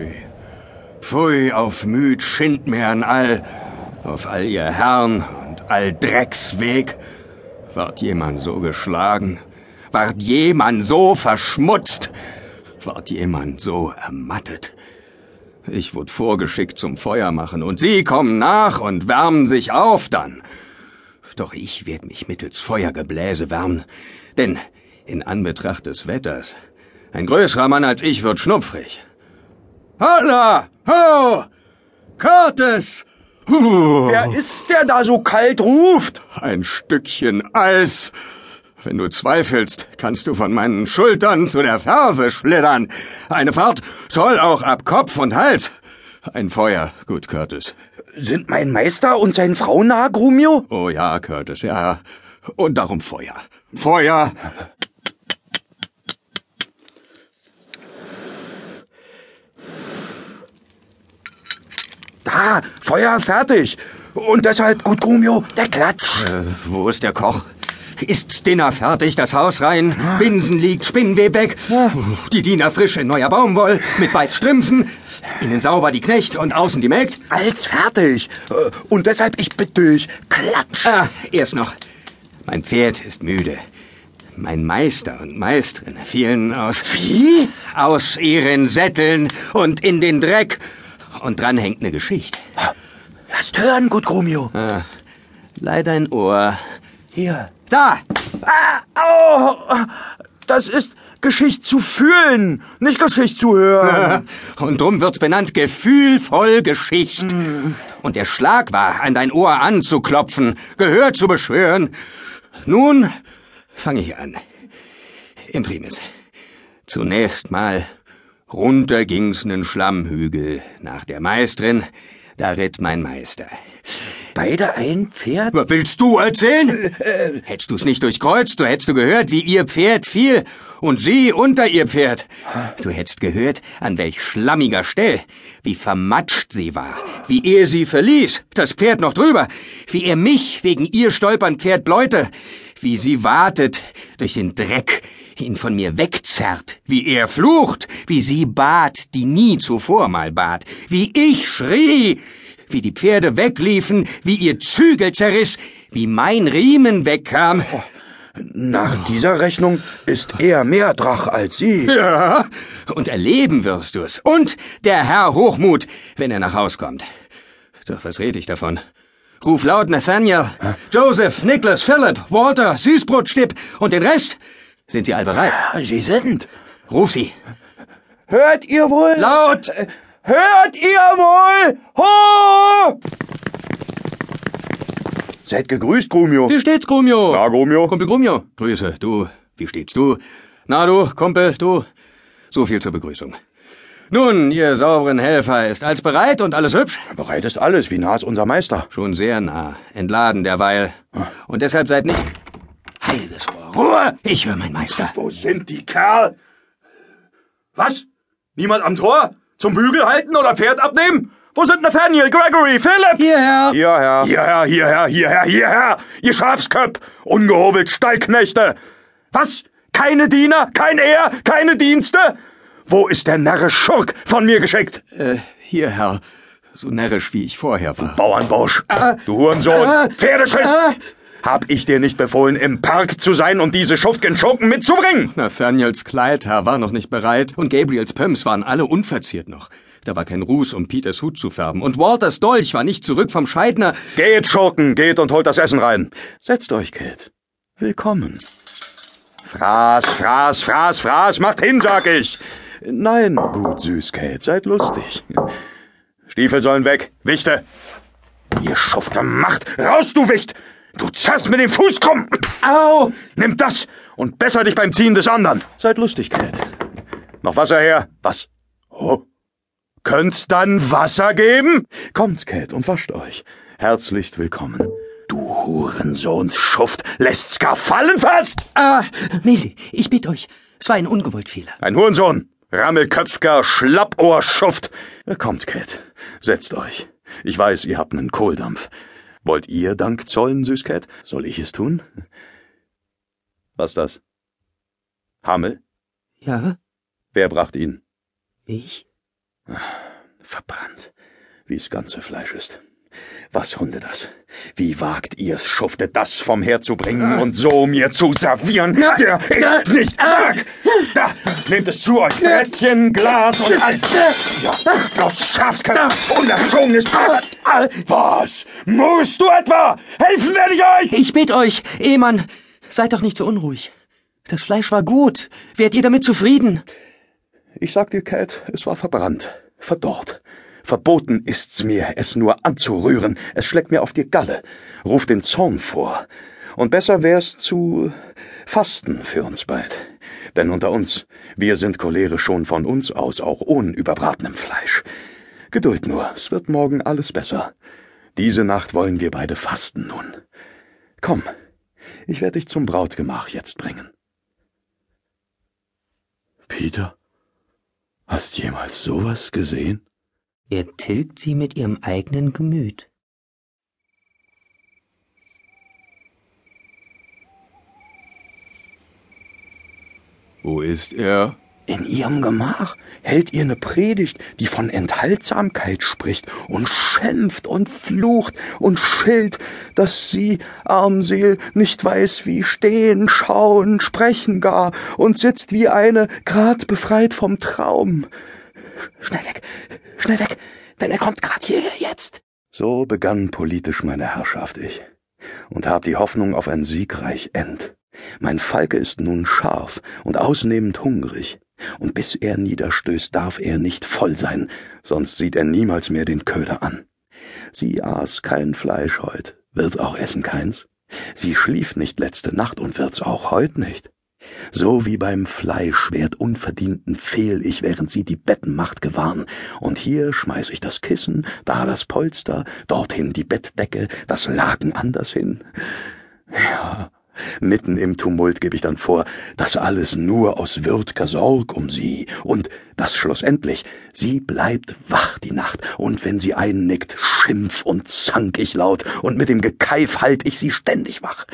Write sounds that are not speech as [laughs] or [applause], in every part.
Pfui. Pfui auf Müd Schindmeeren all, auf all ihr Herrn und all Drecksweg. Ward jemand so geschlagen, ward jemand so verschmutzt, ward jemand so ermattet. Ich wurde vorgeschickt zum Feuer machen, und sie kommen nach und wärmen sich auf dann. Doch ich werd mich mittels Feuergebläse wärmen, denn in Anbetracht des Wetters, ein größerer Mann als ich wird schnupfrig. Holla! Ho! Curtis! Huh. Wer ist der da so kalt ruft? Ein Stückchen Eis. Wenn du zweifelst, kannst du von meinen Schultern zu der Ferse schlittern. Eine Fahrt soll auch ab Kopf und Hals. Ein Feuer, gut, Curtis. Sind mein Meister und sein Frau nah, Grumio? Oh ja, Curtis, ja. Und darum Feuer. Feuer! Feuer fertig. Und deshalb, gut, Grumio, der Klatsch. Äh, wo ist der Koch? Ist's Dinner fertig, das Haus rein? Binsen liegt, Spinnweb weg. Die Diener frisch in neuer Baumwoll, mit weiß Strümpfen. Innen sauber die Knecht und außen die Mägd. Alles fertig. Äh, Und deshalb, ich bitte dich, Klatsch. Ah, erst noch. Mein Pferd ist müde. Mein Meister und Meisterin fielen aus... Wie? Aus ihren Sätteln und in den Dreck. Und dran hängt eine Geschichte. Lasst hören, gut, Grumio. Ah, leider ein Ohr. Hier. Da! Ah, oh, das ist Geschichte zu fühlen, nicht Geschichte zu hören. [laughs] Und drum wird's benannt gefühlvoll Geschicht. Und der Schlag war, an dein Ohr anzuklopfen, Gehör zu beschwören. Nun fange ich an. Imprimis. Zunächst mal runter ging's nen Schlammhügel nach der Meisterin, da ritt mein Meister. Beide ein Pferd? Was willst du erzählen? Hättest du's nicht durchkreuzt, so hättest du gehört, wie ihr Pferd fiel und sie unter ihr Pferd. Du hättest gehört, an welch schlammiger Stell, wie vermatscht sie war, wie er sie verließ, das Pferd noch drüber, wie er mich wegen ihr stolpern Pferd bläute, wie sie wartet durch den Dreck, ihn von mir wegzerrt, wie er flucht, wie sie bat, die nie zuvor mal bat, wie ich schrie, wie die Pferde wegliefen, wie ihr Zügel zerriss, wie mein Riemen wegkam. Nach dieser Rechnung ist er mehr Drach als Sie. Ja, und erleben wirst du's. Und der Herr Hochmut, wenn er nach Haus kommt. Doch was red ich davon? Ruf laut Nathaniel, Joseph, Nicholas, Philip, Walter, Süßbrotstipp und den Rest. Sind sie all bereit? Sie sind. Ruf sie. Hört ihr wohl? Laut! Hört ihr wohl? Ho! Seid gegrüßt, Grumio. Wie steht's, Grumio? Da, Grumio. Kumpel Grumio. Grüße. Du, wie steht's du? Na du, Kumpel, du. So viel zur Begrüßung. Nun, ihr sauberen Helfer, ist alles bereit und alles hübsch? Bereit ist alles. Wie nah ist unser Meister? Schon sehr nah. Entladen derweil. Und deshalb seid nicht... Heiliges Rohr. Ruhe! Ich höre mein Meister. Wo sind die Kerl? Was? Niemand am Tor? Zum Bügel halten oder Pferd abnehmen? Wo sind Nathaniel, Gregory, Philip? Hierher! Hierher. Hierher, hierher, hierher, hierher! Ihr Schafsköpp! Ungehobelt Stallknechte! Was? Keine Diener? Kein Ehr? Keine Dienste? Wo ist der Närre Schurk von mir geschickt? Äh, hier, Herr. So närrisch, wie ich vorher war. Bauernbursch! du Hurensohn! äh, Pferdeschiss! äh. Hab ich dir nicht befohlen, im Park zu sein und diese schuftigen Schurken mitzubringen? Nathaniels Kleid, Herr, war noch nicht bereit und Gabriels Pumps waren alle unverziert noch. Da war kein Ruß, um Peters Hut zu färben. Und Walters Dolch war nicht zurück vom Scheidner. Geht, Schurken, geht und holt das Essen rein. Setzt euch, Kate. Willkommen. Fraß, fraß, fraß, fraß, macht hin, sag ich. Nein, gut, süß, Kate, seid lustig. Stiefel sollen weg, Wichte. Ihr Schufte Macht, raus, du Wicht! Du zerrst mit dem Fuß, komm! Au! Nimm das und besser dich beim Ziehen des anderen. Seid lustig, Kate. Noch Wasser her. Was? Oh. Könnt's dann Wasser geben? Kommt, Kate, und wascht euch. Herzlich willkommen. Du Hurensohns-Schuft lässt's gar fallen fast! Ah, Milde, ich bitte euch. Es war ein Ungewolltfehler. Ein Hurensohn! Rammelköpfger Schlappohrschuft! Kommt, Kate, setzt euch. Ich weiß, ihr habt nen Kohldampf. Wollt ihr Dank zollen, süß Kate? Soll ich es tun? Was das? Hammel? Ja, Wer bracht ihn? ich? Verbrannt, wie's ganze Fleisch ist. Was Hunde das? Wie wagt ihr's, schuftet das vom Herd zu bringen und so mir zu servieren? Der ist nicht weg! Da, nehmt es zu euch, Brettchen, Glas und alles. Ja, aus Schafsköpfen, unerzogenes Pack. Was? Musst du etwa? Helfen werde ich euch! Ich bitte euch, Ehemann, seid doch nicht so unruhig. Das Fleisch war gut. Wärt ihr damit zufrieden? Ich sag dir, Kate, es war verbrannt, verdorrt. Verboten ist's mir, es nur anzurühren. Es schlägt mir auf die Galle, ruft den Zorn vor. Und besser wär's zu fasten für uns beid. Denn unter uns, wir sind cholerisch schon von uns aus, auch ohne überbratenem Fleisch. Geduld nur, es wird morgen alles besser. Diese Nacht wollen wir beide fasten nun. Komm, ich werde dich zum Brautgemach jetzt bringen. Peter, hast jemals sowas gesehen? Er tilgt sie mit ihrem eigenen Gemüt. Wo ist er? In ihrem Gemach hält ihr ne Predigt, die von Enthaltsamkeit spricht und schimpft und flucht und schilt, dass sie, Armseel, nicht weiß, wie stehen, schauen, sprechen gar und sitzt wie eine, grad befreit vom Traum. Schnell weg, schnell weg, denn er kommt grad hierher jetzt. So begann politisch meine Herrschaft ich und hab die Hoffnung auf ein siegreich End. Mein Falke ist nun scharf und ausnehmend hungrig, und bis er niederstößt, darf er nicht voll sein, sonst sieht er niemals mehr den Köder an. Sie aß kein Fleisch heut, wird auch essen keins. Sie schlief nicht letzte Nacht und wird's auch heut nicht. So wie beim Fleischwert unverdienten fehl ich, während sie die Bettenmacht gewahren. Und hier schmeiß ich das Kissen, da das Polster, dorthin die Bettdecke, das Laken anders hin. Ja, mitten im Tumult gebe ich dann vor, das alles nur aus würd'ger Sorg um sie, und das schlussendlich, sie bleibt wach die Nacht, und wenn sie einnickt, schimpf und zank ich laut, und mit dem Gekeif halt ich sie ständig wach.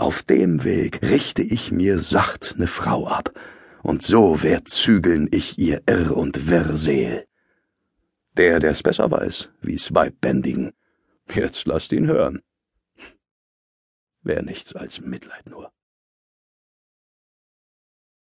Auf dem Weg richte ich mir sacht ne Frau ab, und so werd zügeln ich ihr Irr und Wirrseel. Der, der's besser weiß, wie's Weib bändigen, jetzt lasst ihn hören. Wär nichts als Mitleid nur.